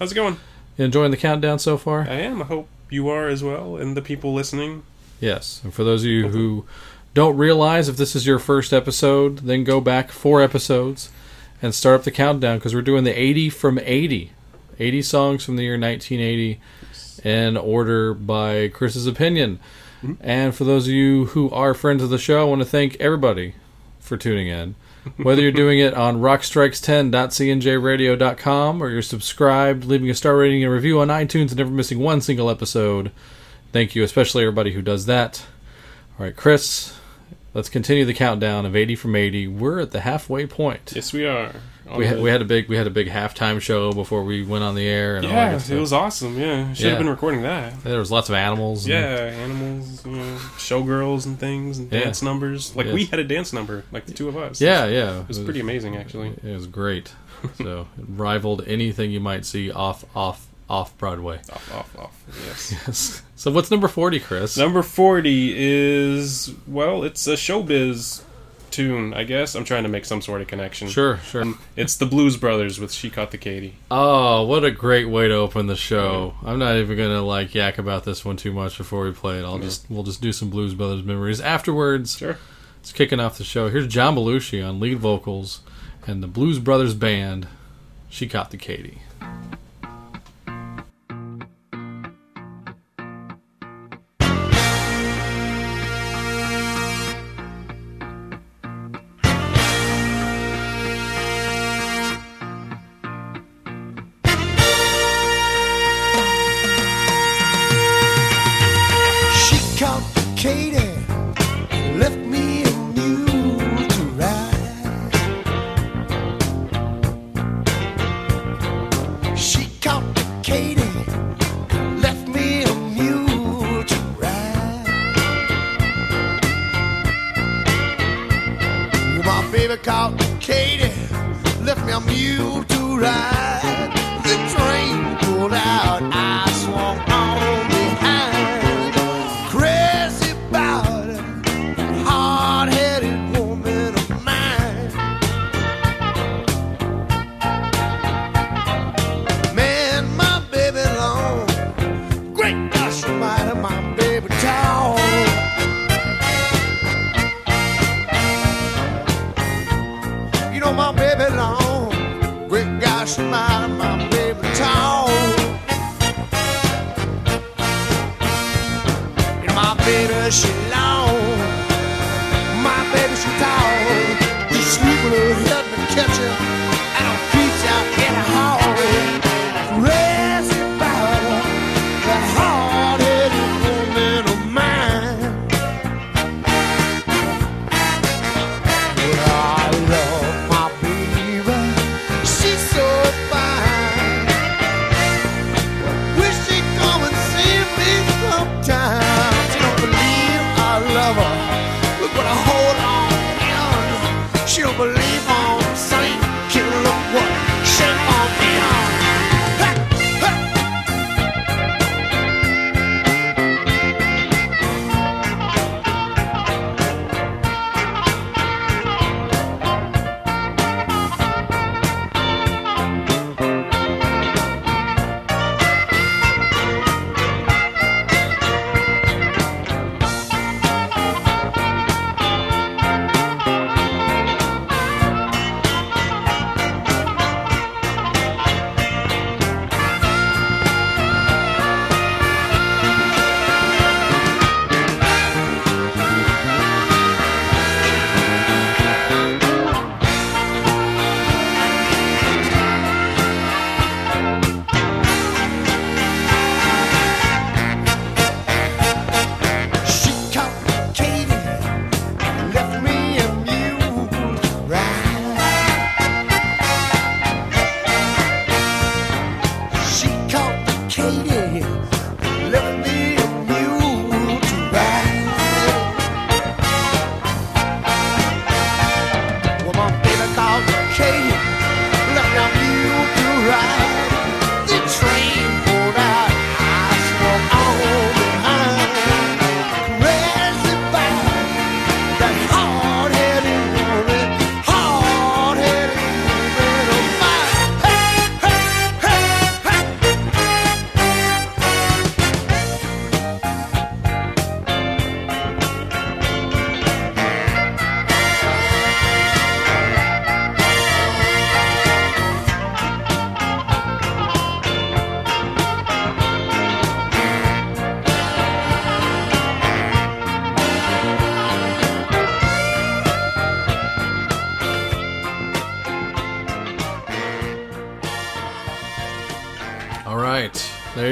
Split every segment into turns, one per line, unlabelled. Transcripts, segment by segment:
How's it going?
You enjoying the countdown so far?
I am. I hope you are as well, and the people listening.
Yes. And for those of you who don't realize if this is your first episode, then go back four episodes and start up the countdown because we're doing the 80 from 80. 80 songs from the year 1980 in order by Chris's opinion. Mm-hmm. And for those of you who are friends of the show, I want to thank everybody for tuning in. Whether you're doing it on rockstrikes10.cnjradio.com or you're subscribed, leaving a star rating and review on iTunes and never missing one single episode, thank you, especially everybody who does that. All right, Chris, let's continue the countdown of 80 from 80. We're at the halfway point.
Yes, we are.
We had, we had a big we had a big halftime show before we went on the air and
yeah, it was awesome. Yeah, should
Yeah.
have been recording that.
there was lots of animals.
Yeah, animals, you know, showgirls and things, and
Yeah.
dance numbers. Like
Yes.
we had a dance number, like the two of us.
yeah, yeah.
it was pretty amazing actually.
It was great. So it rivaled anything you might see off off off Broadway.
Off, off, off. Yes.
Yes. So what's number forty, Chris?
Number forty is well, it's a showbiz tune, I guess. I'm trying to make some sort of connection.
Sure, sure.
Um, it's the Blues Brothers with "She Caught the Katy."
Oh, what a great way to open the show. I'm not even gonna like yak about this one too much before we play it. I'll just we'll just do some Blues Brothers memories afterwards.
Sure.
It's kicking off the show. Here's John Belushi on lead vocals and the Blues Brothers band. She caught the Katy.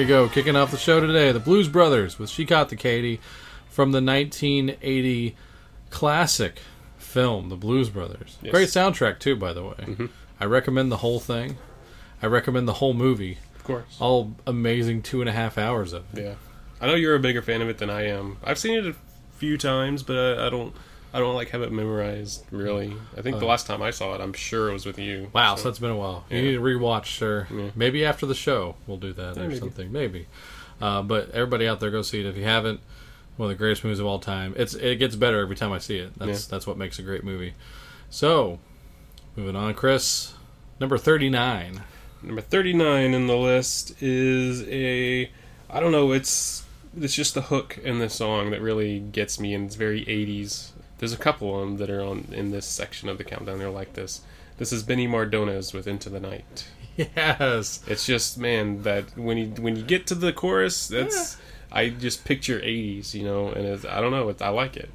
Go. Kicking off the show today, the Blues Brothers with "She Caught the Katy" from the 1980 classic film, The Blues Brothers.
Yes.
Great soundtrack too, by the way. Mm-hmm. I recommend the whole thing. I recommend the whole movie.
Of course.
All amazing two and a half hours of it.
Yeah, I know you're a bigger fan of it than I am. I've seen it a few times, but I, I don't. I don't like have it memorized. Really, I think the last time I saw it, I'm sure it was with you.
Wow, so it's been a while. You
Yeah.
need to rewatch, sir.
Yeah.
Maybe after the show we'll do that or
maybe.
something. Maybe. Uh, but everybody out there, go see it if you haven't. One of the greatest movies of all time. It's it gets better every time I see it. That's that's what makes a great movie. So, moving on, Chris. Number thirty nine.
Number 39 in the list is a I don't know, it's it's just the hook in this song that really gets me and it's very 80s. There's a couple of them that are on in this section of the countdown they're like this. This is Benny Mardones with Into the Night.
Yes.
It's just man that when you when you get to the chorus, that's I just picture 80s, you know, and it's, I don't know, it's, I like it.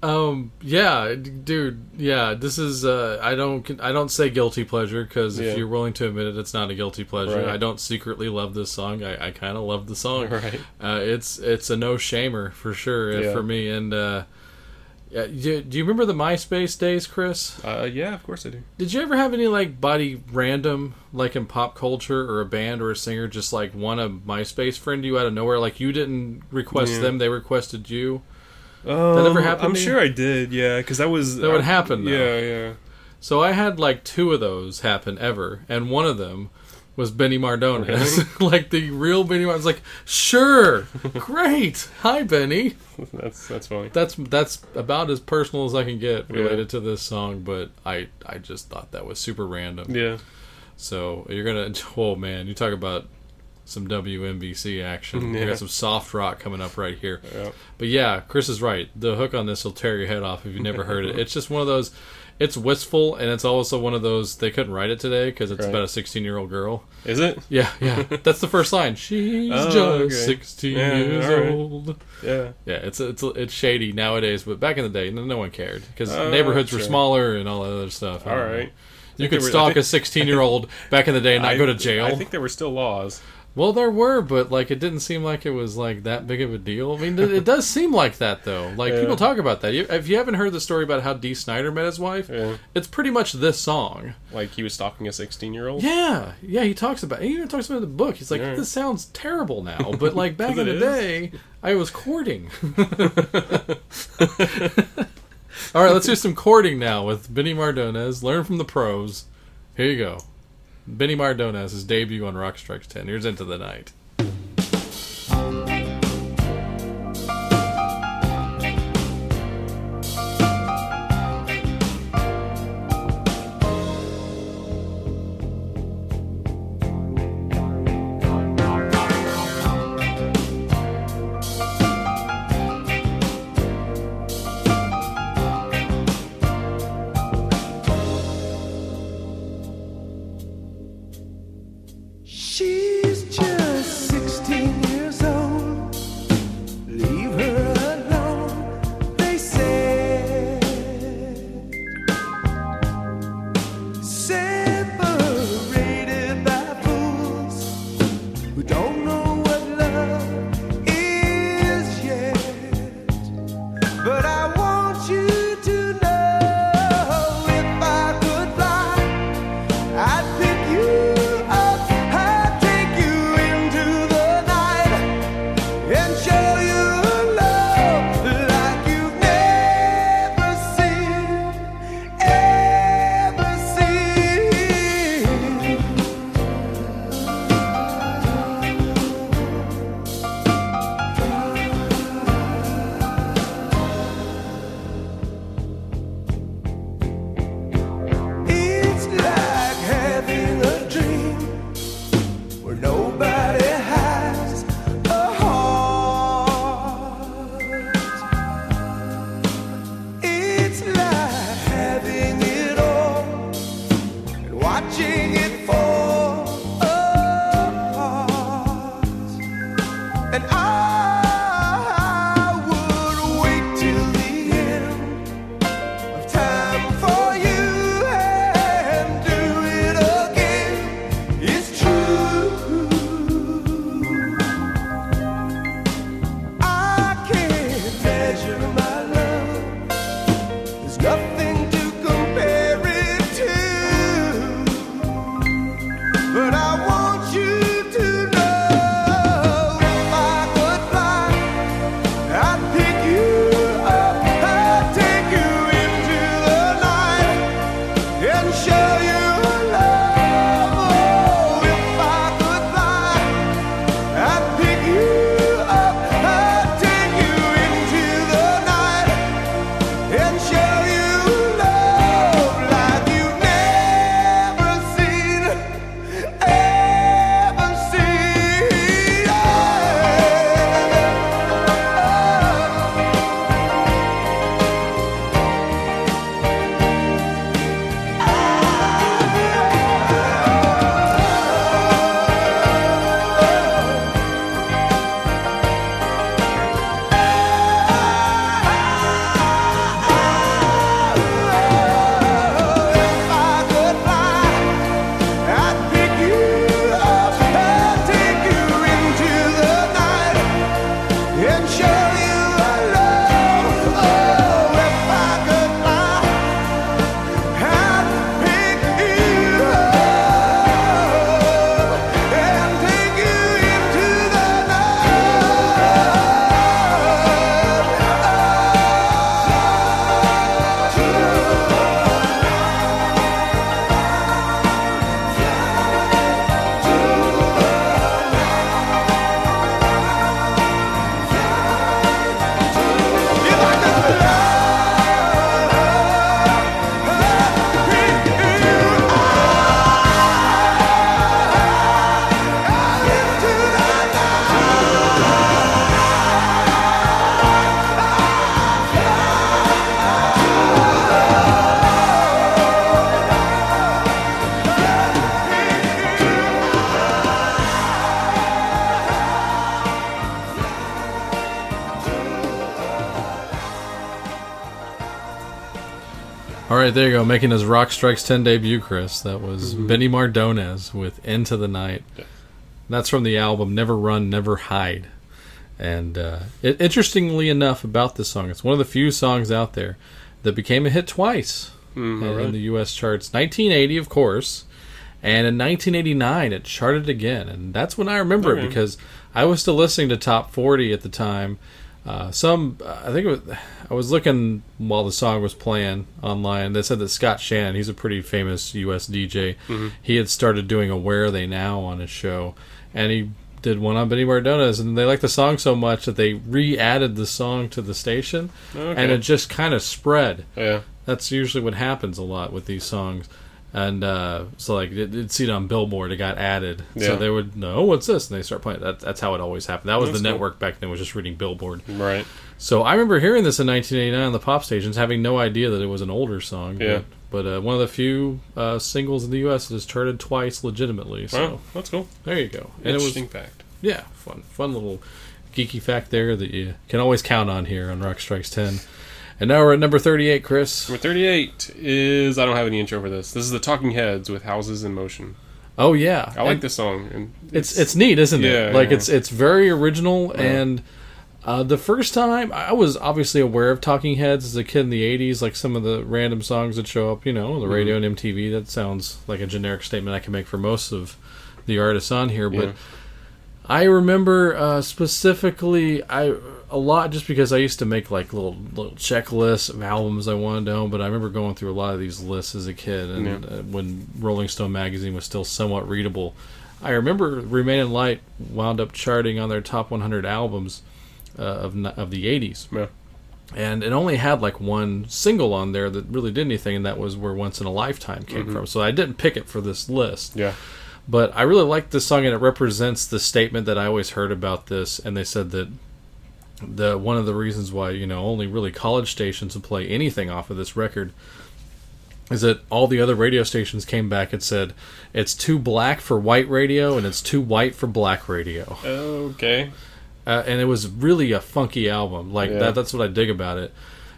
Um. Yeah, dude. Yeah. This is. Uh. I don't. I don't say guilty pleasure because
Yeah.
if you're willing to admit it, it's not a guilty pleasure.
Right.
I don't secretly love this song. I, I kind of love the song.
Right.
Uh, it's it's a no shamer for sure uh,
Yeah.
for me. And uh, yeah, do, do you remember the MySpace days, Chris?
Uh, yeah, of course I do.
Did you ever have any like body random like in pop culture or a band or a singer just like want a MySpace friend you out of nowhere? Like you didn't request
Yeah.
them, they requested you.
Um,
ever happen
I'm sure I did, yeah, because that was
That would happen, though.
Yeah, yeah.
So I had like two of those happen ever, and one of them was Benny Mardones, like the real Benny Mardones. Like, sure, great, hi Benny.
That's that's funny.
That's that's about as personal as I can get
Yeah.
related to this song, but I I just thought that was super random.
Yeah.
So you're gonna, oh man, you talk about some WMBC action. We got some soft rock coming up right here.
Yeah.
But yeah, Chris is right. The hook on this will tear your head off if you've never heard it. It's just one of those. It's wistful, and it's also one of those. They couldn't write it today because it's
Right.
about a 16 year old girl.
Is it?
Yeah, yeah. That's the first line. She's
Oh,
just
okay.
16
Yeah,
years
right.
old.
Yeah.
Yeah, it's it's it's shady nowadays, but back in the day, no, no one cared because
Oh,
neighborhoods were
sure.
sure. and all that other stuff.
all
right know. You could
were-
stalk
think-
a 16 year old back in the day and not
I-
go to jail.
I think there were still laws.
Well, there were, but like it didn't seem like it was like that big of a deal. I mean, it, does seem like that though. Like
Yeah.
people talk about that. If you haven't heard the story about how Dee Snider met his wife,
Yeah.
it's pretty much this song.
Like he was stalking a 16 year old.
Yeah, yeah. He talks about. He even talks about in the book. He's like,
Yeah.
this sounds terrible now, but like back in the
is.
day, I was courting. All right, let's do some courting now with Benny Mardones. Learn from the pros. Here you go. Benny Mardones' debut on Rock Strikes 10. Here's Into the Night. Right, there you go. Making his Rock Strikes 10 debut, Chris. That was Benny Mardones with Into the Night. That's from the album Never Run, Never Hide. And uh, it, interestingly enough, about this song, it's one of the few songs out there that became a hit twice
Mm, alright.
in the U.S. charts. 1980, of course, and in 1989 it charted again, and that's when I remember it because I was still listening to Top 40 at the time. Uh, some, I think it was, I was looking while the song was playing online. They said that Scott Shannon, he's a pretty famous U.S. DJ, he had started doing a Where Are They Now on his show, and he did one on Benny Mardones, and they liked the song so much that they re-added the song to the station,
Okay.
and it just kind of spread
Yeah.
that's usually what happens a lot with these songs. And uh, so, like, it, it'd see it on Billboard, it got added.
Yeah.
So they would know, "Oh, what's this? And they start playing. That, that's how it always happened. That was
That's
the
cool.
network back then, was just reading Billboard.
Right.
So I remember hearing this in 1989 on the pop stations, having no idea that it was an older song.
Yeah.
But, but uh, one of the few uh, singles in the U.S. that has charted twice legitimately. So
Wow. That's cool.
there you go. And it was,
Interesting fact.
yeah, fun, fun little geeky fact there that you can always count on here on Rock Strikes 10. And now we're at number 38, Chris.
Number 38 is I don't have any intro for this. This is the Talking Heads with Houses in Motion.
Oh yeah,
I like this song. And
It's it's neat, isn't
Yeah,
it? Like
yeah.
it's it's very original and uh, the first time I was obviously aware of Talking Heads as a kid in the '80s, like some of the random songs that show up, you know, on the radio
Mm-hmm.
and MTV. That sounds like a generic statement I can make for most of the artists on here, but
Yeah.
I remember uh, specifically I a lot just because I used to make like little little checklists of albums I wanted to own. But I remember going through a lot of these lists as a kid, and
Yeah.
uh, when Rolling Stone magazine was still somewhat readable. I remember Remain in Light wound up charting on their top 100 albums uh, of of the 80s,
Yeah.
and it only had like one single on there that really did anything, and that was where Once in a Lifetime came from. So I didn't pick it for this list.
Yeah.
But I really like this song, and it represents the statement that I always heard about this. And they said that the one of the reasons why you know only really college stations would play anything off of this record is that all the other radio stations came back and said it's too black for white radio and it's too white for black radio.
Okay.
Uh, and it was really a funky album. Like
Yeah.
that. That's what I dig about it.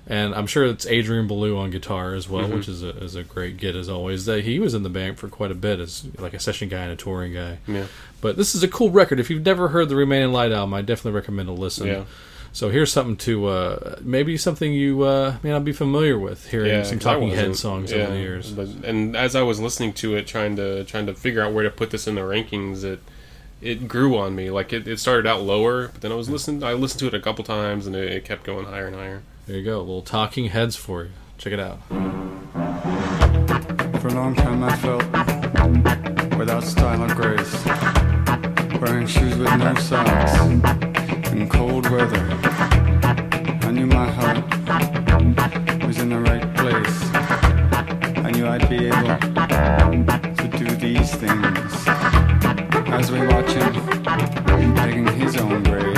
And I'm sure it's Adrian Belew on guitar as well,
Mm-hmm.
which is a, is a great get as always. That he was in the band for quite a bit as like a session guy and a touring guy.
Yeah.
But this is a cool record. If you've never heard the Remain in Light album, I definitely recommend a listen.
Yeah.
So here's something to uh, maybe something you uh, may not be familiar with hearing
Yeah,
some
'cause I
Talking Head songs
Yeah,
over the years.
But, and as I was listening to it, trying to trying to figure out where to put this in the rankings, it it grew on me. Like it, it started out lower, but then I was listening. I listened to it a couple times, and it, it kept going higher and higher.
There you go, a little Talking Heads for you. Check it out.
For a long time I felt without style or grace, wearing shoes with no socks in cold weather. I knew my heart was in the right place. I knew I'd be able to do these things. As we watch him digging his own grave,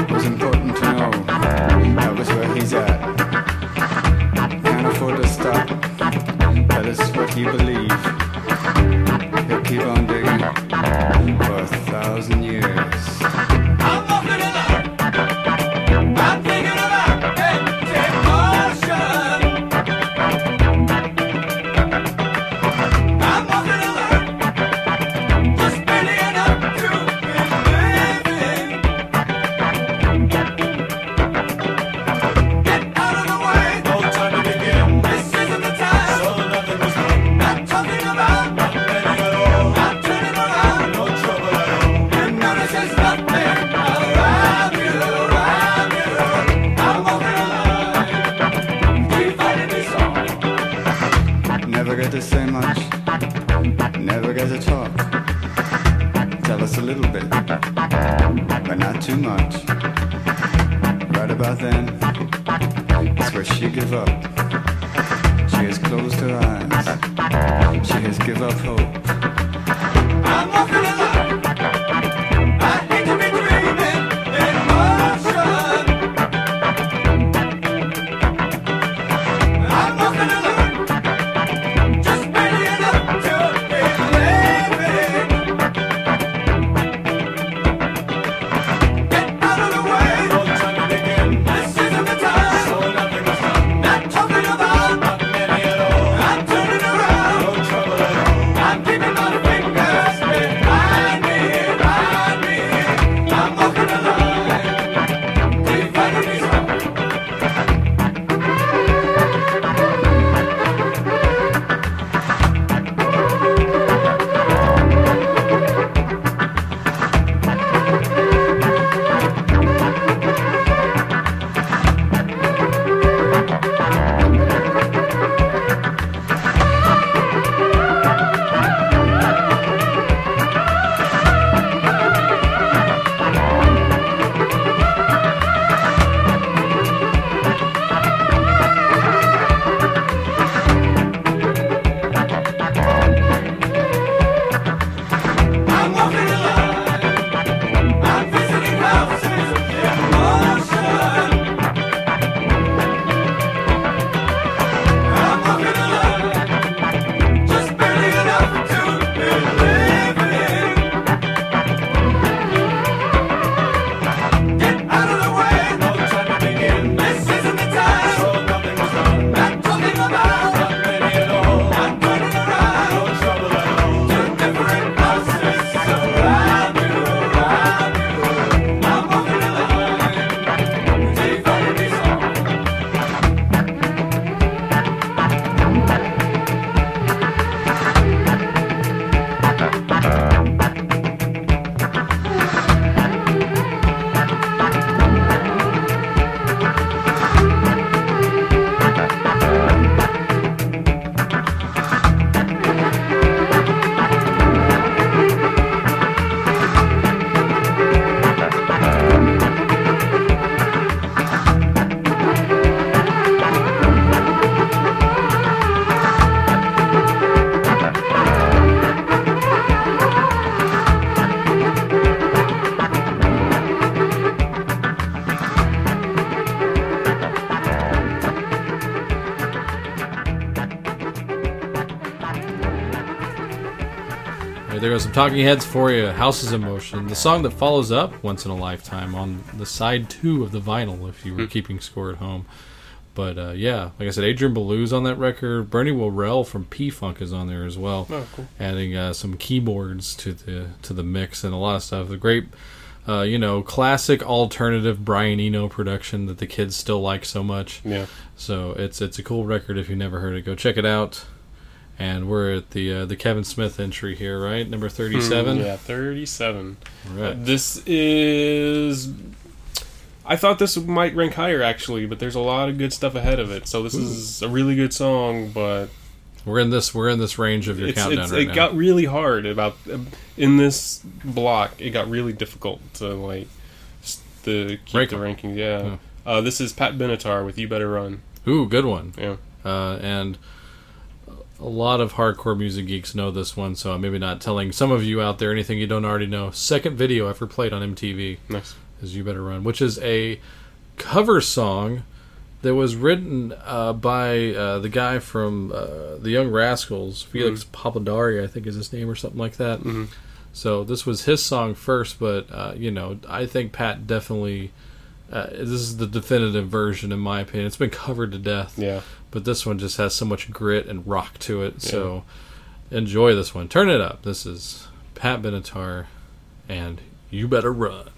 it was important to know that was where he's at. Can't afford to stop. That is what he believed.
Some talking heads for you. Houses in Motion, the song that follows up "Once in a Lifetime" on the side two of the vinyl. If you were keeping score at home, but uh, yeah, like I said, Adrian Belew's on that record. Bernie Worrell from P Funk is on there as well,
Oh, cool.
adding uh, some keyboards to the to the mix and a lot of stuff. The great, uh, you know, classic alternative Brian Eno production that the kids still like so much.
Yeah.
So it's it's a cool record. If you never heard it, go check it out. And we're at the uh, the Kevin Smith entry here, right? Number thirty seven.
Hmm, Yeah, 37.
Right.
This is. I thought this might rank higher actually, but there's a lot of good stuff ahead of it. So this is a really good song, but
We're in this we're in this range of your
it's,
countdown
it's,
right
it
now.
got really hard about in this block. It got really difficult to like the keep
Rank
the rankings. Yeah. Uh, this is Pat Benatar with "You Better Run."
Ooh, good one.
Yeah.
Uh, and a lot of hardcore music geeks know this one, so I'm maybe not telling some of you out there anything you don't already know. Second video ever played on MTV
Nice.
is "You Better Run," which is a cover song that was written uh, by uh, the guy from uh, the Young Rascals, Felix Pappalardi, I think is his name, or something like that.
Mhm.
So this was his song first, but uh, you know, I think Pat definitely. Uh, this is the definitive version, in my opinion. It's been covered to death
Yeah.
But this one just has so much grit and rock to it. So enjoy this one. Turn it up. This is Pat Benatar, and you better run.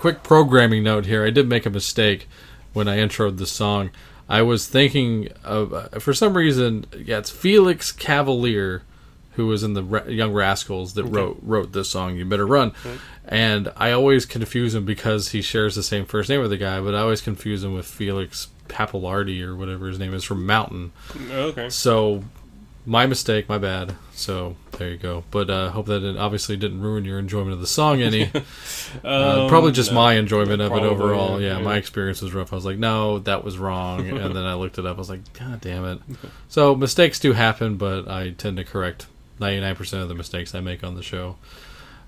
Quick programming note here. I did make a mistake when I introed the song. I was thinking of, uh, for some reason, yeah, it's Felix Cavaliere, who was in the Ra- Young Rascals that wrote wrote this song. You better run, and I always confuse him because he shares the same first name with the guy, but I always confuse him with Felix Pappalardi or whatever his name is from Mountain.
Okay.
So my mistake, my bad. So there you go. But uh, hope that it obviously didn't ruin your enjoyment of the song any. uh, probably just
Um, no.
my enjoyment of it overall. Yeah,
yeah.
my experience was rough. I was like, no, that was wrong, and then I looked it up. I was like, God damn it. So mistakes do happen, but I tend to correct ninety nine percent of the mistakes I make on the show.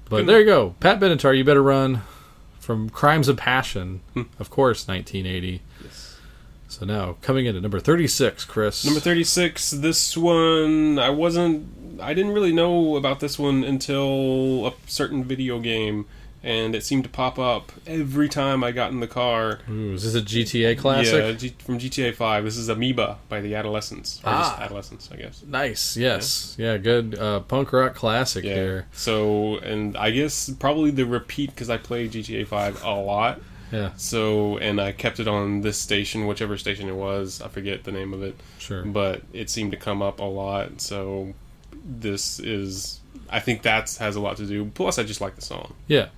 But there you go, Pat Benatar. You better run from Crimes of Passion,
Hmm.
of course, nineteen eighty. So now coming in at number thirty six, Chris.
Number 36, this one, I wasn't, I didn't really know about this one until a certain video game, and it seemed to pop up every time I got in the car.
Ooh, is this a GTA classic?
Yeah, G- from GTA 5. This is Amoeba by the Adolescents.
Ah.
Adolescents, I guess.
Nice. Yes. Yeah. good uh, punk rock classic
Yeah.
there.
So, and I guess probably the repeat because I played GTA 5 a lot.
Yeah.
So, and I kept it on this station, whichever station it was. I forget the name of it.
Sure.
But it seemed to come up a lot. So, this is. I think that has a lot to do. Plus, I just like the song.
Yeah.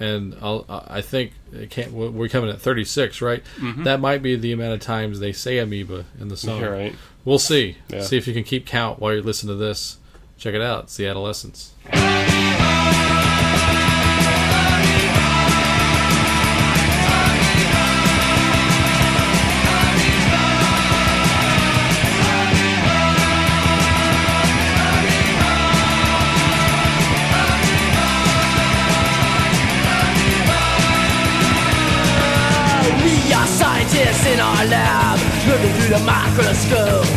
And I'll, I think it can't. We're coming at 36, right? Mm-hmm. That might be the amount of times they say amoeba in the song.
You're right.
We'll see.
Yeah.
See if you can keep count while you listen to this. Check it out. It's the Adolescents.
Lab, looking through the microscope.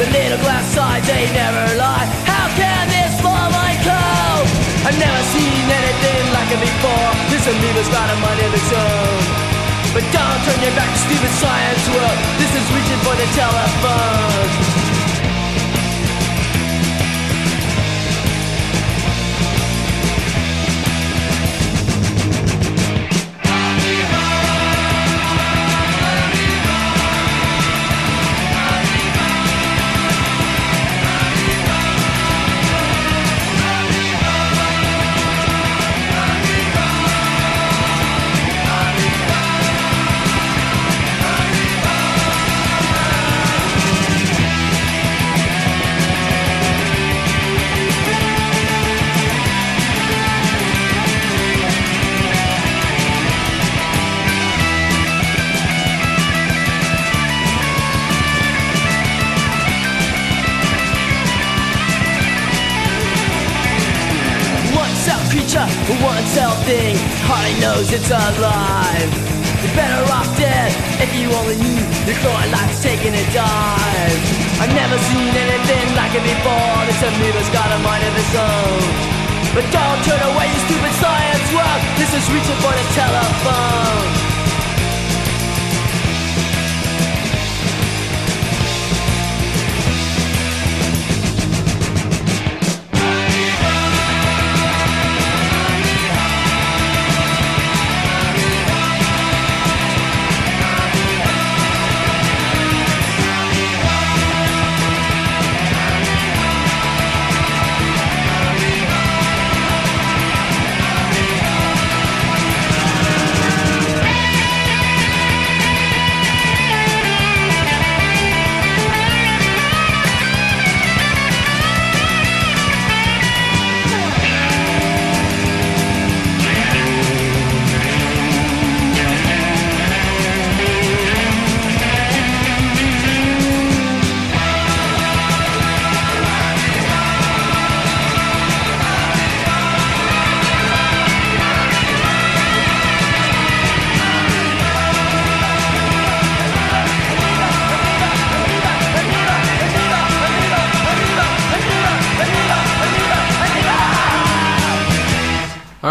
The little glass sides, they never lie. How can this fall my cope? I've never seen anything like it before. This amoeba's got a mind of its own. But don't turn your back to stupid science world. This is reaching for the telephone.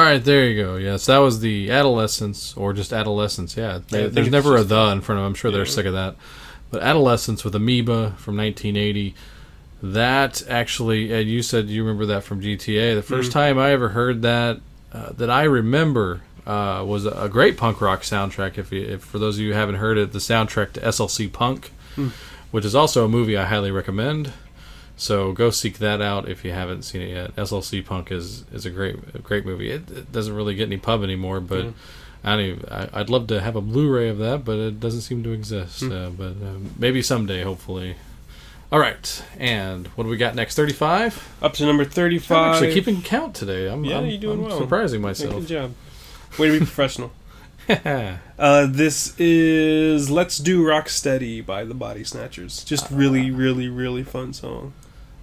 Right, there you go. Yes, that was the Adolescents or just Adolescents. Yeah, they- there's never a the in front of them. I'm sure they're
Yeah.
sick of that. But Adolescents with Amoeba from 1980. That actually, Ed, you said you remember that from GTA. The 1st
Mm-hmm.
time I ever heard that, uh, that I remember, uh, was a great punk rock soundtrack. If, you, if for those of you who haven't heard it, the soundtrack to SLC Punk,
Hmm.
which is also a movie I highly recommend. So go seek that out if you haven't seen it yet. SLC Punk is is a great a great movie. It, it doesn't really get any pub anymore, but I don't even, I, I'd love to have a Blu-ray of that, but it doesn't seem to exist. Uh, but uh, maybe someday, hopefully. All right, and what do we got next? Thirty-five.
Up to number
I'm
thirty-five.
actually keeping count today. I'm,
Yeah,
I'm,
you're doing
I'm
well.
surprising myself.
Good job. Way to be professional. Uh, this is "Let's Do Rock Steady" by the Body Snatchers. Just really, really, really fun song.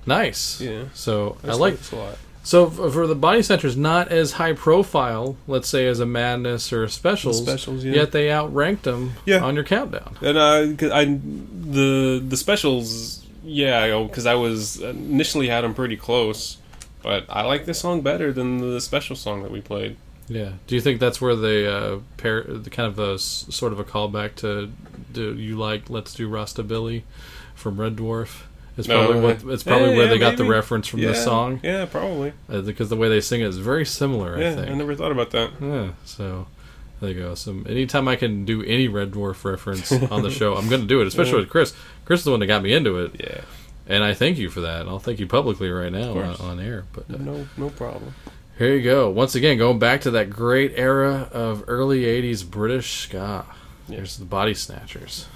Nice.
Yeah.
So I like
this a lot.
so f- for the body snatchers, not as high profile, let's say as a madness or a specials.
Specials, yeah.
Yet they outranked them
Yeah.
on your countdown.
And uh, 'cause I the the specials, yeah, because I was initially had them pretty close, but I like this song better than the special song that we played.
Yeah. Do you think that's where they uh, pair the kind of a s- sort of a callback to do you like Let's Do Rasta Billy from Red Dwarf? It's
No,
probably what it's probably
yeah,
where
yeah,
they got the reference from
yeah,
this song
Yeah, probably.
uh, because the way they sing it is very similar. I
Yeah,
think.
I never thought about that.
Yeah, so there you go. So anytime I can do any Red Dwarf reference on the show, I'm going to do it. Especially with Chris. Chris is the one that got me into it,
Yeah,
and I thank you for that. And I'll thank you publicly right now on, on air. But uh,
no, no problem.
here you go. Once again, going back to that great era of early '80s British ska. Here's the Body Snatchers.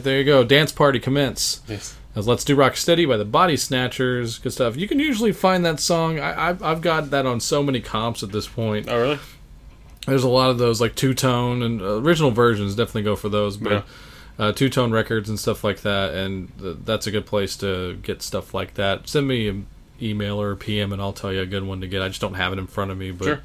Right, there you go. Dance party commence.
Yes.
As Let's Do Rock Steady by the Body Snatchers. Good stuff. You can usually find that song. I, I've, I've got that on so many comps at this point.
Oh, really?
There's a lot of those, like two tone and uh, original versions. Definitely go for those, but
Yeah.
uh, two tone records and stuff like that. And th- that's a good place to get stuff like that. Send me an email or a PM, and I'll tell you a good one to get. I just don't have it in front of me, but
Sure.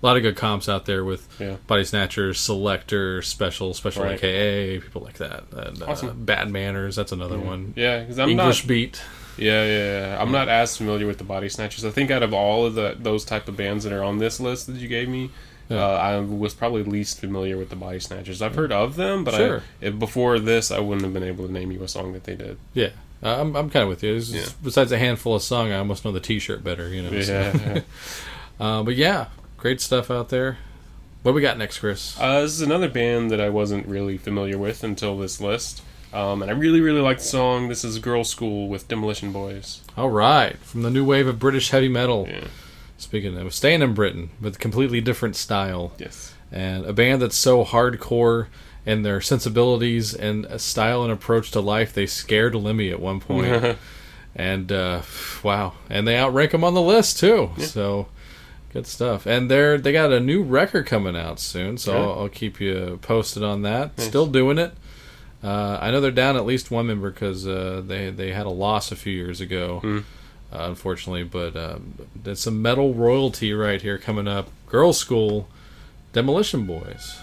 A lot of good comps out there with
Yeah.
Body Snatchers, Selecter, Special, Special
Right.
AKA, people like that. And, uh, Bad Manners, that's another one.
Yeah, because I'm
English
not.
Beat.
Yeah, yeah, yeah. I'm not as familiar with the Body Snatchers. I think out of all of the those type of bands that are on this list that you gave me,
Yeah.
uh, I was probably least familiar with the Body Snatchers. I've heard of them, but
Sure.
I, if, before this, I wouldn't have been able to name you a song that they did.
Yeah, uh, I'm I'm kind of with you.
Yeah.
Besides a handful of song, I almost know the T-shirt better. You know. so-
Yeah,
Uh, but yeah,
great stuff out there. What we got next, Chris?
Uh, this is another band that I wasn't really familiar with until this list. Um, and I really, really like the song. This is Girlschool with Demolition Boys.
All right, from the new wave of British heavy metal.
Yeah.
Speaking of staying in Britain with completely different style.
Yes.
and a band that's so hardcore in their sensibilities and style and approach to life they scared Lemmy at one point. and uh, wow and they outrank them on the list too so good stuff and they're they got a new record coming out soon so. I'll, I'll keep you posted on that
Nice.
still doing it uh, I know they're down at least one member because uh, they they had a loss a few years ago
Hmm.
uh, unfortunately but um, there's some metal royalty right here coming up Girlschool demolition boys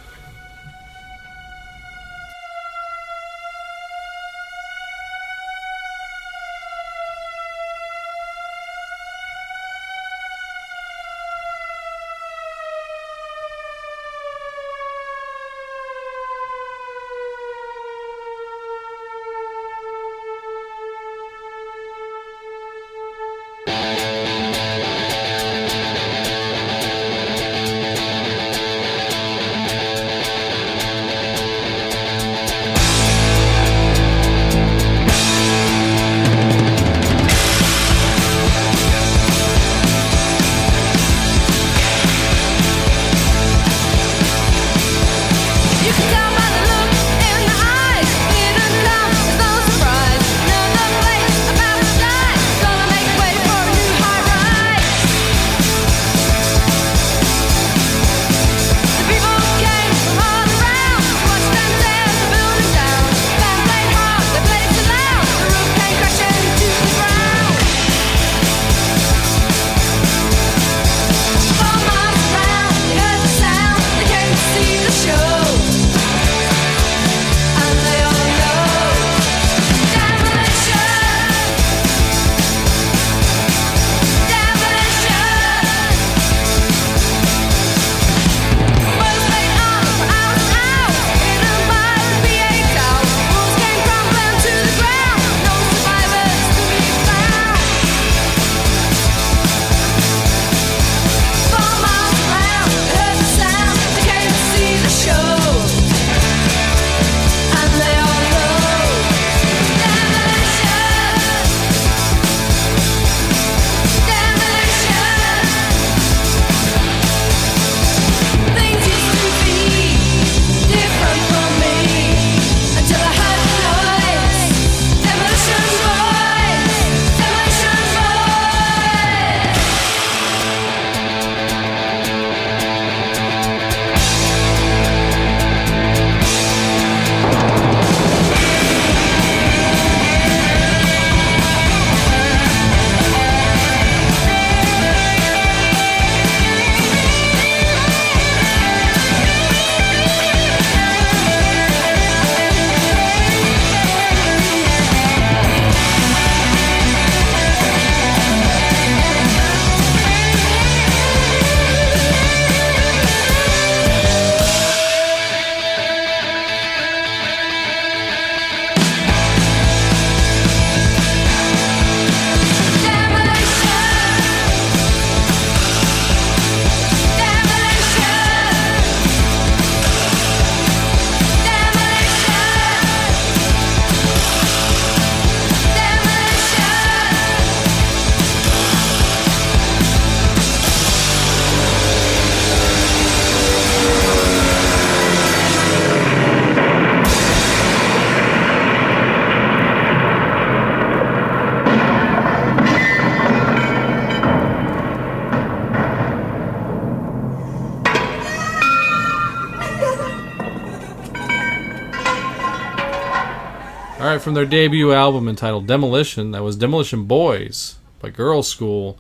from
their debut album entitled Demolition, that was Demolition Boys by Girlschool.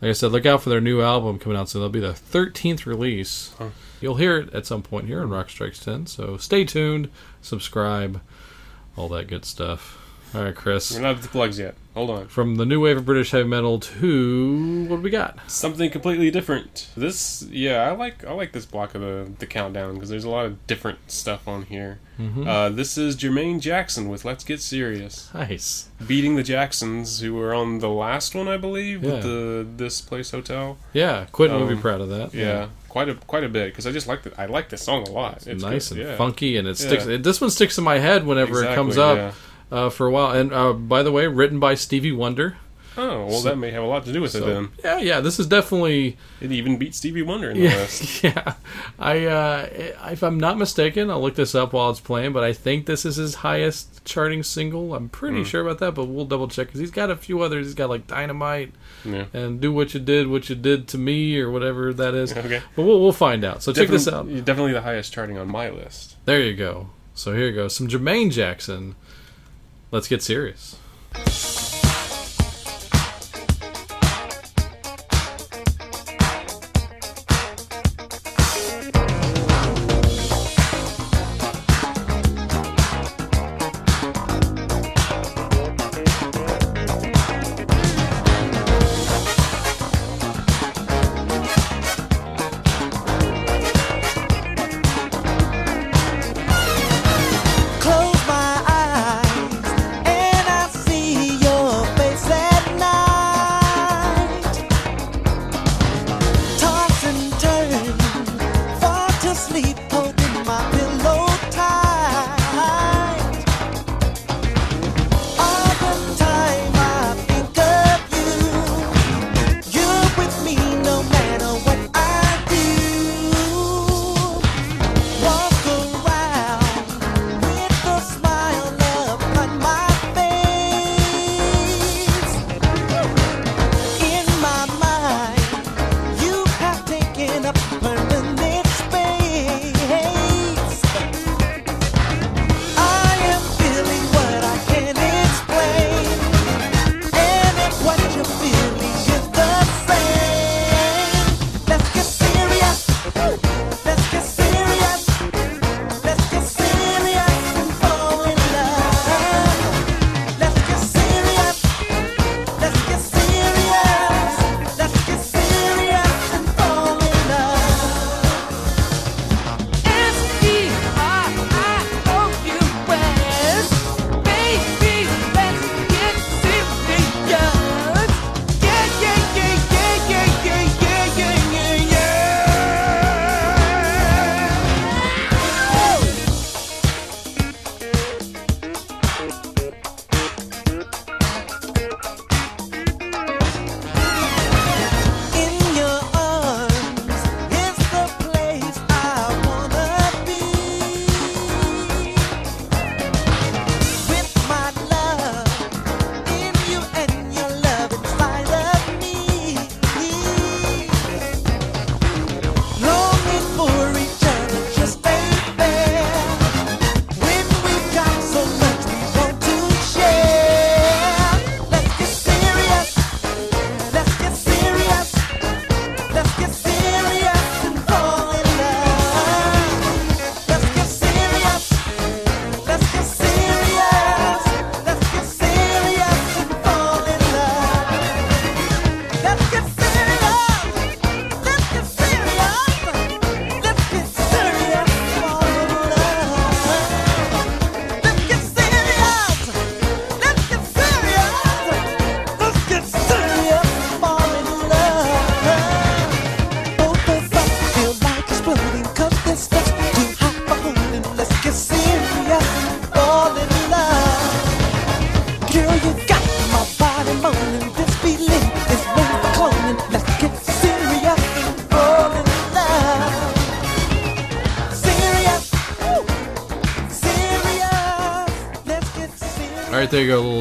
Like I said, look out for their new album coming out soon. That'll be the 13th release. You'll hear it at some point here on Rock Strikes 10, so stay tuned, subscribe, all that good stuff.
All right, Chris.
We're not at the plugs yet. Hold on.
From the new wave of British heavy metal to what do we got?
Something completely different. This, yeah, I like I like this block of the the countdown because there's a lot of different stuff on here.
Mm-hmm.
Uh, this is Jermaine Jackson with "Let's Get Serious,"
Nice.
beating the Jacksons, who were on the last one, I believe,
Yeah.
with the this place hotel.
Yeah, Quentin would be
Um,
proud of that.
Yeah, quite a quite a bit because I just like the I like this song a lot. It's
nice
good,
and
yeah.
funky, and it
Yeah.
sticks. It, this one sticks in my head whenever it comes
Exactly,
up uh, for a while. And uh, by the way, written by Stevie Wonder.
Oh well, that may have a lot to do with
So,
it then.
yeah, yeah, this is definitely
It even beat Stevie Wonder in the
yeah,
list.
yeah. I uh, if I'm not mistaken, I'll look this up while it's playing. But I think this is his highest charting single. I'm pretty
Hmm.
sure about that, but we'll double check because he's got a few others. He's got like Dynamite
Yeah.
and Do What You Did, What You Did to Me, or whatever that is.
Okay.
But we'll we'll find out. So check this out.
Definitely- Definitely the highest charting on my list.
There you go. So here you go. Some Jermaine Jackson. Let's get serious.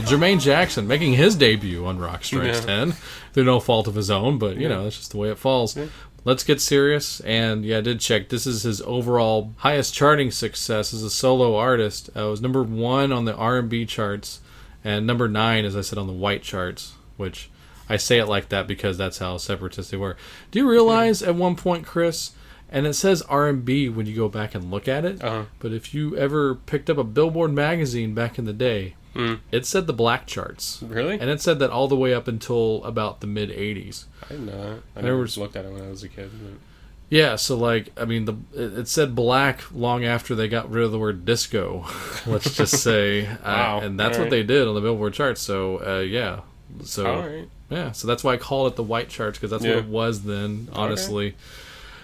Jermaine Jackson making his debut on Rock Strikes
Yeah.
10 through no fault of his own, but you know, that's just the way it falls. Let's get serious. And yeah, I did check. This is his overall highest charting success as a solo artist. Uh, it was number one on the R&B charts and number nine, as I said, on the white charts, which I say it like that because that's how separatist they were. Do you realize at one point, Chris,
and it says R&B when you go back and look at it.
Uh-huh.
But if you ever picked up a Billboard magazine back in the day,
Mm.
it said the black charts.
Really?
And it said that all the way up until about the mid 80s.
I didn't know that. I never
was-
looked at it when I was a kid. but-
Yeah, so like I mean the it said black long after they got rid of the word disco. Let's just say,
Wow.
uh, and that's what
Alright.
they did on the Billboard charts. So uh, yeah, so
All right.
yeah, so that's why I call it the white charts because that's
Yeah.
what it was then. Honestly,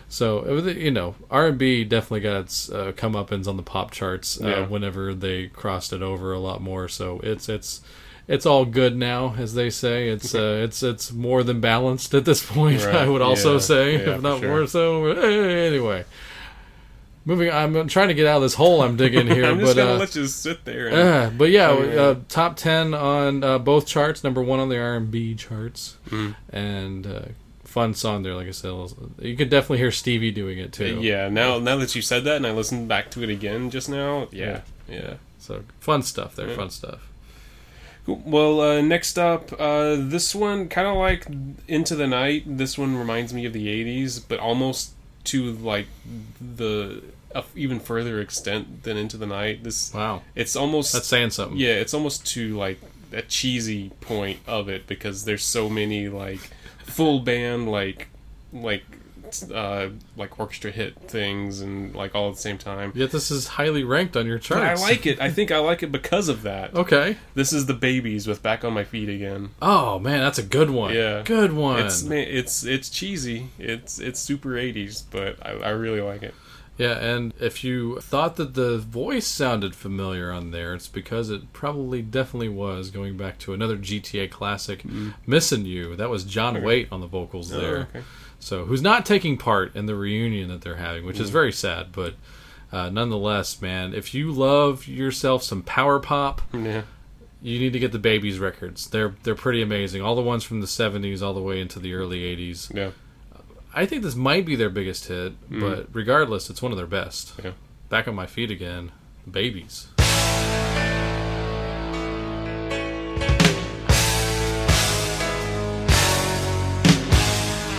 so you know R and B definitely got its uh, comeuppance on the pop charts uh,
Yeah.
whenever they crossed it over a lot more. So it's it's. It's all good now, as they say. It's uh, it's it's more than balanced at this point.
Right.
I would also
Yeah.
say,
Yeah,
if not
sure.
more so. Anyway, moving. I'm trying to get out of this hole I'm digging here,
I'm just
but
gonna
uh,
let you sit there. And,
uh, but yeah,
Oh, yeah.
Uh, top ten on uh, both charts. Number one on the R and B charts,
Mm.
and uh, fun song there. Like I said, you could definitely hear Stevie doing it too.
yeah. Now, now that you said that, and I listened back to it again just now. Yeah, yeah.
So fun stuff there.
Yeah.
Fun stuff.
Cool. Well, uh, next up, uh, this one kind of like Into the Night. This one reminds me of the '80s, but almost to like the a even further extent than Into the Night. This
Wow,
it's almost
that's saying something.
yeah, it's almost to like a cheesy point of it because there's so many like full band like like uh like orchestra hit things and like all at the same time.
Yet this is highly ranked on your
But I like it. I think I like it because of that.
Okay.
This is the babies with "Back on My Feet Again."
Oh man, that's a good one.
Yeah.
good one.
It's it's it's cheesy. It's it's super '80s, but I, I really like it.
Yeah, and if you thought that the voice sounded familiar on there, it's because it probably definitely was. Going back to another GTA classic, "Missing You," that was John
Okay.
Waite on the vocals there.
Oh, okay.
So, who's not taking part in the reunion that they're having, which is very sad, but uh, nonetheless, man, if you love yourself some power pop,
Yeah.
you need to get the Babies records. They're they're pretty amazing. All the ones from the '70s all the way into the early '80s.
Yeah.
I think this might be their biggest hit, hmm. but regardless, it's one of their best.
Yeah.
Back on my feet again, babies.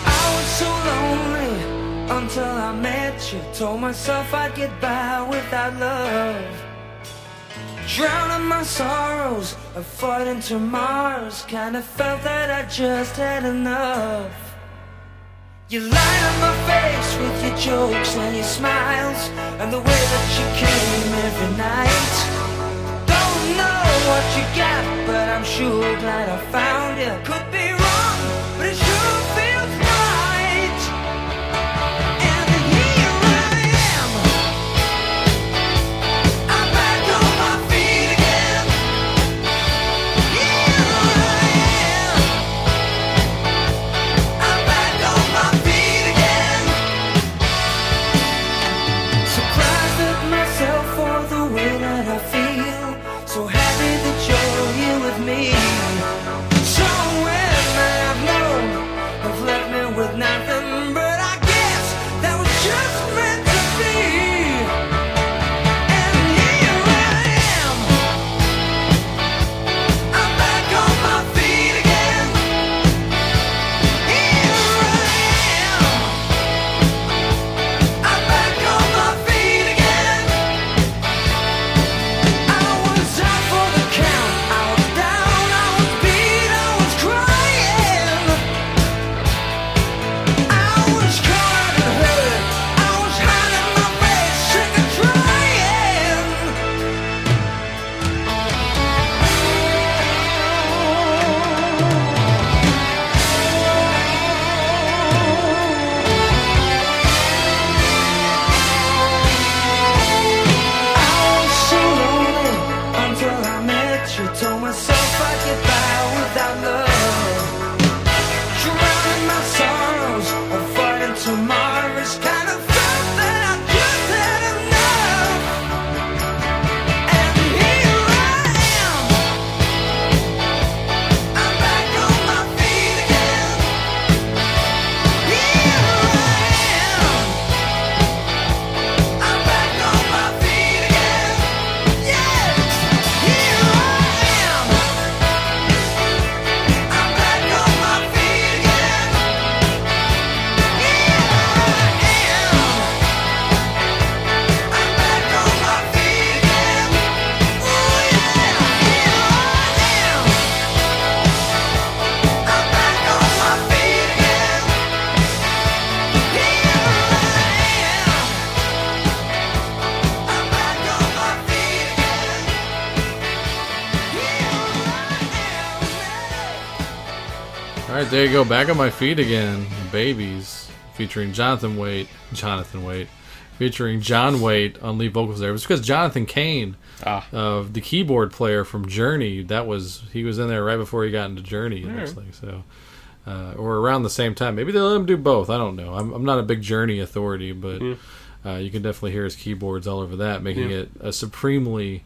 I was so lonely until I met you. Told myself I'd get by without love. Drowning my sorrows, avoiding tomorrows. Kinda felt that I just had enough. You light up my face with your jokes and your smiles, and the way that you came every night. Don't know what you got, but I'm sure glad I found you. Could be
there you go. Back on my feet again. Babies, featuring Jonathan Waite. Jonathan Waite. Featuring John Waite on lead vocals there. It was because Jonathan Cain,
Ah.
uh, the keyboard player from Journey, that was he was in there right before he got into Journey. It looks like so, uh, or around the same time. Maybe they let him do both. I don't know. I'm, I'm not a big Journey authority, but uh, you can definitely hear his keyboards all over that, making
Yeah.
it a supremely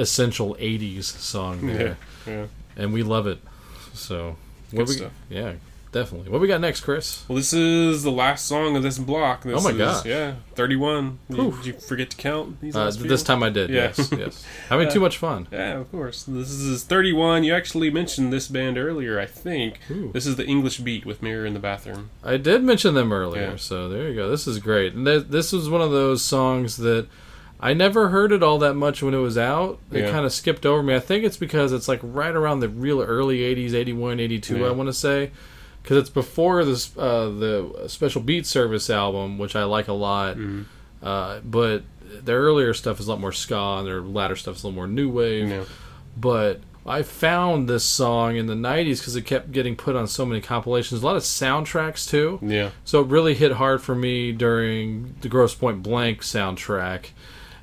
essential '80s song
Yeah. Yeah.
and we love it. So,
Good
what we,
stuff.
yeah, definitely. What we got next, Chris?
Well, this is the last song of this block. This
Oh my
is,
gosh.
Yeah, thirty-one. Did did you forget to count these
Uh, this time I did.
Yeah.
Yes, yes. Having too much fun.
Yeah, of course. This is 31. You actually mentioned this band earlier, I think.
Ooh.
This is the English Beat with Mirror in the Bathroom.
I did mention them earlier,
Yeah.
so there you go. This is great. And th- this was one of those songs that I never heard it all that much when it was out. It
Yeah.
kind of skipped over me. I think it's because it's like right around the real early 80s, 81, 82,
Yeah.
I want to say. Because it's before this uh, the Special Beat Service album, which I like a lot.
Mm-hmm.
Uh, but their earlier stuff is a lot more ska, and their latter stuff is a little more new wave.
Yeah.
But I found this song in the 90s because it kept getting put on so many compilations. A lot of soundtracks, too.
Yeah.
So it really hit hard for me during the Grosse Pointe Blank soundtrack.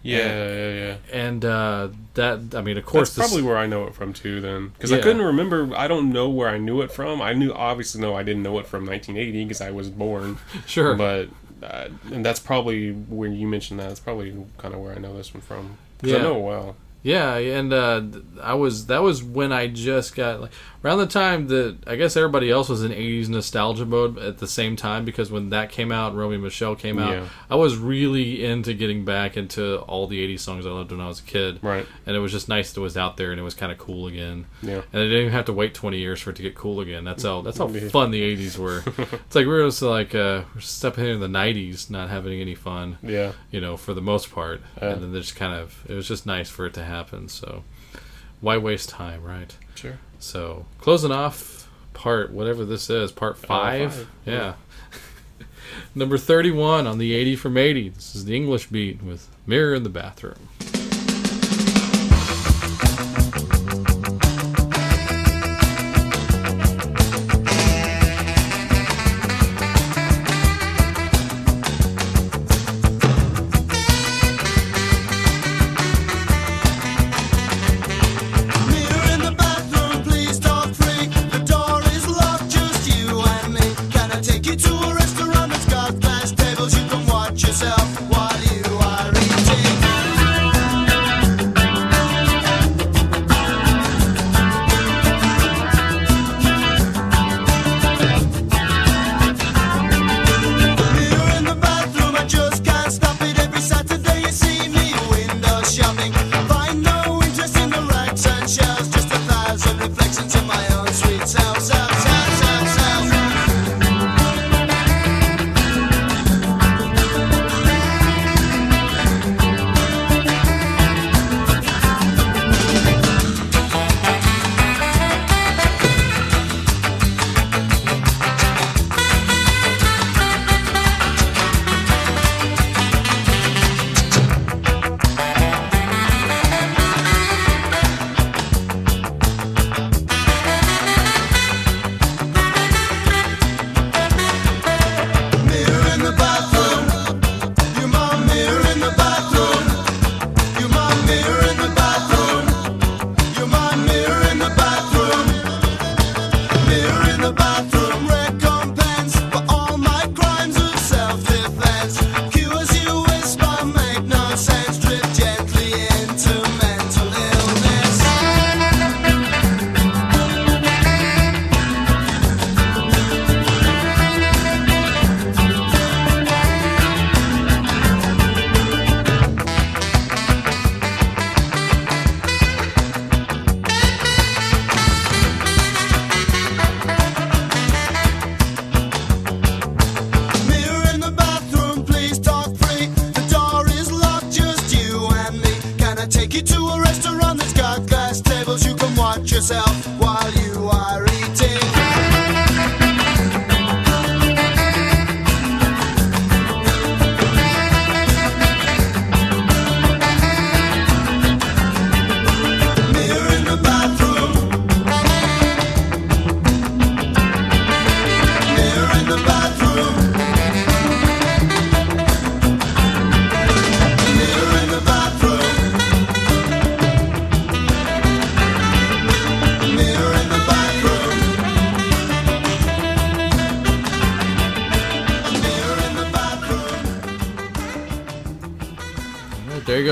Yeah,
And-
yeah, yeah.
And uh, that, I mean, of course,
That's
this-
probably where I know it from too. Then, because I couldn't remember. I don't know where I knew it from. I knew obviously no, I didn't know it from 1980 because I was born.
Sure.
but uh, and that's probably when you mentioned that. That's probably kind of where I know this one from. Because
Yeah.
I know it well.
Yeah, and uh, I was that was when I just got like around the time that I guess everybody else was in '80s nostalgia mode at the same time because when that came out, Romy and Michelle came out,
Yeah.
I was really into getting back into all the '80s songs I loved when I was a kid.
Right.
and it was just nice that it was out there and it was kind of cool again.
Yeah.
and I didn't even have to wait 20 years for it to get cool again. That's how that's how
Yeah.
fun the '80s were. it's like we were just like uh, we're stepping into the '90s, not having any fun
Yeah.
you know, for the most part.
Yeah.
And then there's kind of it was just nice for it to happen. So why waste time, right?
Sure.
So closing off part whatever this is, part five.
five,
Yeah. Number thirty-one on the eighty from eighty. This is the English beat with "Mirror in the Bathroom."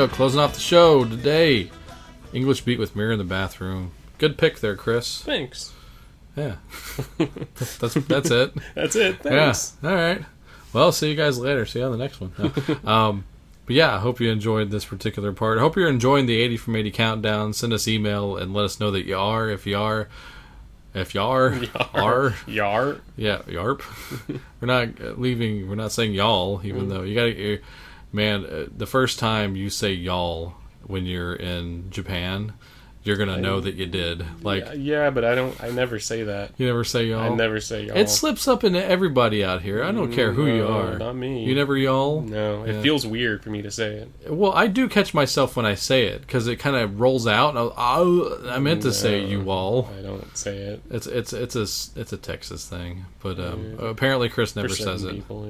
Go. Closing off the show today. English beat with Mirror in the Bathroom. Good pick there, Chris.
Thanks.
Yeah. that's that's it.
That's it. Thanks.
Yeah. All right. Well, see you guys later. See you on the next one. No. um, but yeah, I hope you enjoyed this particular part. I hope you're enjoying the 80 from 80 countdown. Send us email and let us know that you are. If you are, if you are, are,
Yar.
yeah, yarp. we're not leaving. We're not saying y'all, even though you got to. Man, uh, the first time you say y'all when you're in Japan, you're gonna know that you did. Like
yeah, yeah, but I don't. I never say that.
you never say y'all.
I never say y'all.
It slips up into everybody out here. I don't care who you are.
not me.
You never y'all.
No, it
Yeah.
feels weird for me to say it.
Well, I do catch myself when I say it because it kind of rolls out. I'll- I'll- I meant to say you all.
I don't say it.
It's it's it's a it's a Texas thing, but um, apparently Chris never says it.
People,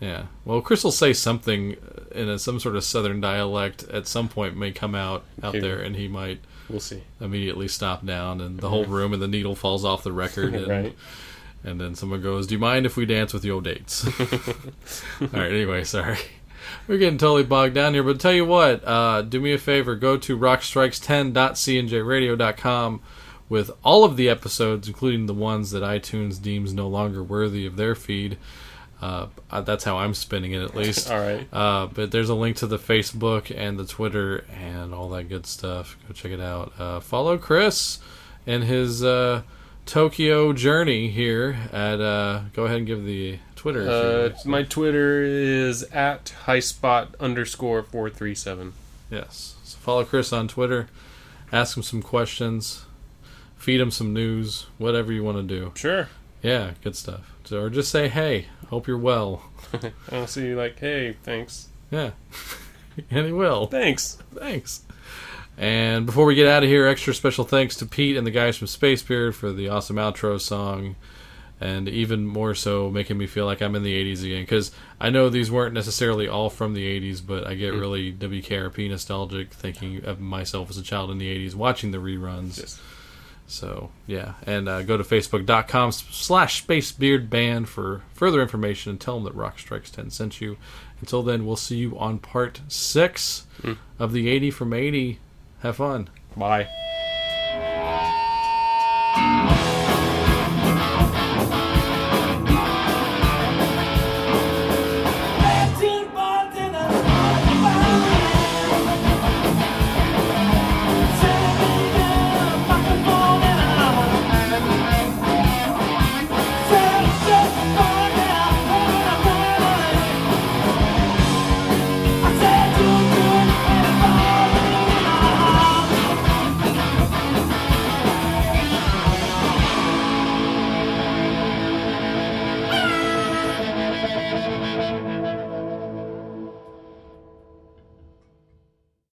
yeah.
Well, Chris will say something in a, some sort of Southern dialect at some point may come out out
Okay.
there, and he might
We'll see.
immediately stop down, and the whole room and the needle falls off the record, and,
Right.
and then someone goes, "Do you mind if we dance with your dates?" All right. Anyway, sorry. We're getting totally bogged down here, but tell you what, uh, do me a favor, go to rockstrikes10.cnjradio.com with all of the episodes, including the ones that iTunes deems no longer worthy of their feed. Uh, that's how I'm spinning it, at least.
All right.
Uh, but there's a link to the Facebook and the Twitter and all that good stuff. Go check it out. Uh, follow Chris and his uh, Tokyo journey here at. Uh, go ahead and give the Twitter.
Uh, my Twitter is at highspot underscore four three seven.
yes. So follow Chris on Twitter. Ask him some questions. Feed him some news. Whatever you want to do.
Sure.
Yeah, good stuff. So, or just say, hey, hope you're well.
I'll see you like, hey, thanks.
Yeah. and he will.
Thanks.
Thanks. And before we get out of here, extra special thanks to Pete and the guys from Space Beard for the awesome outro song. And even more so, making me feel like I'm in the 80s again. Because I know these weren't necessarily all from the 80s, but I get mm. really WKRP nostalgic thinking of myself as a child in the 80s watching the reruns.
Yes.
So, yeah. And uh, go to facebook.com slash spacebeardband for further information and tell them that Rock Strikes 10 sent you. Until then, we'll see you on part 6 of the 80 from 80. Have fun.
Bye.